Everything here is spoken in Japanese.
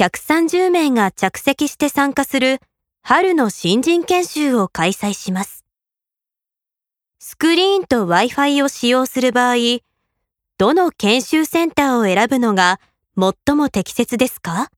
130名が着席して参加する春の新人研修を開催します。スクリーンと Wi-Fi を使用する場合、どの研修センターを選ぶのが最も適切ですか？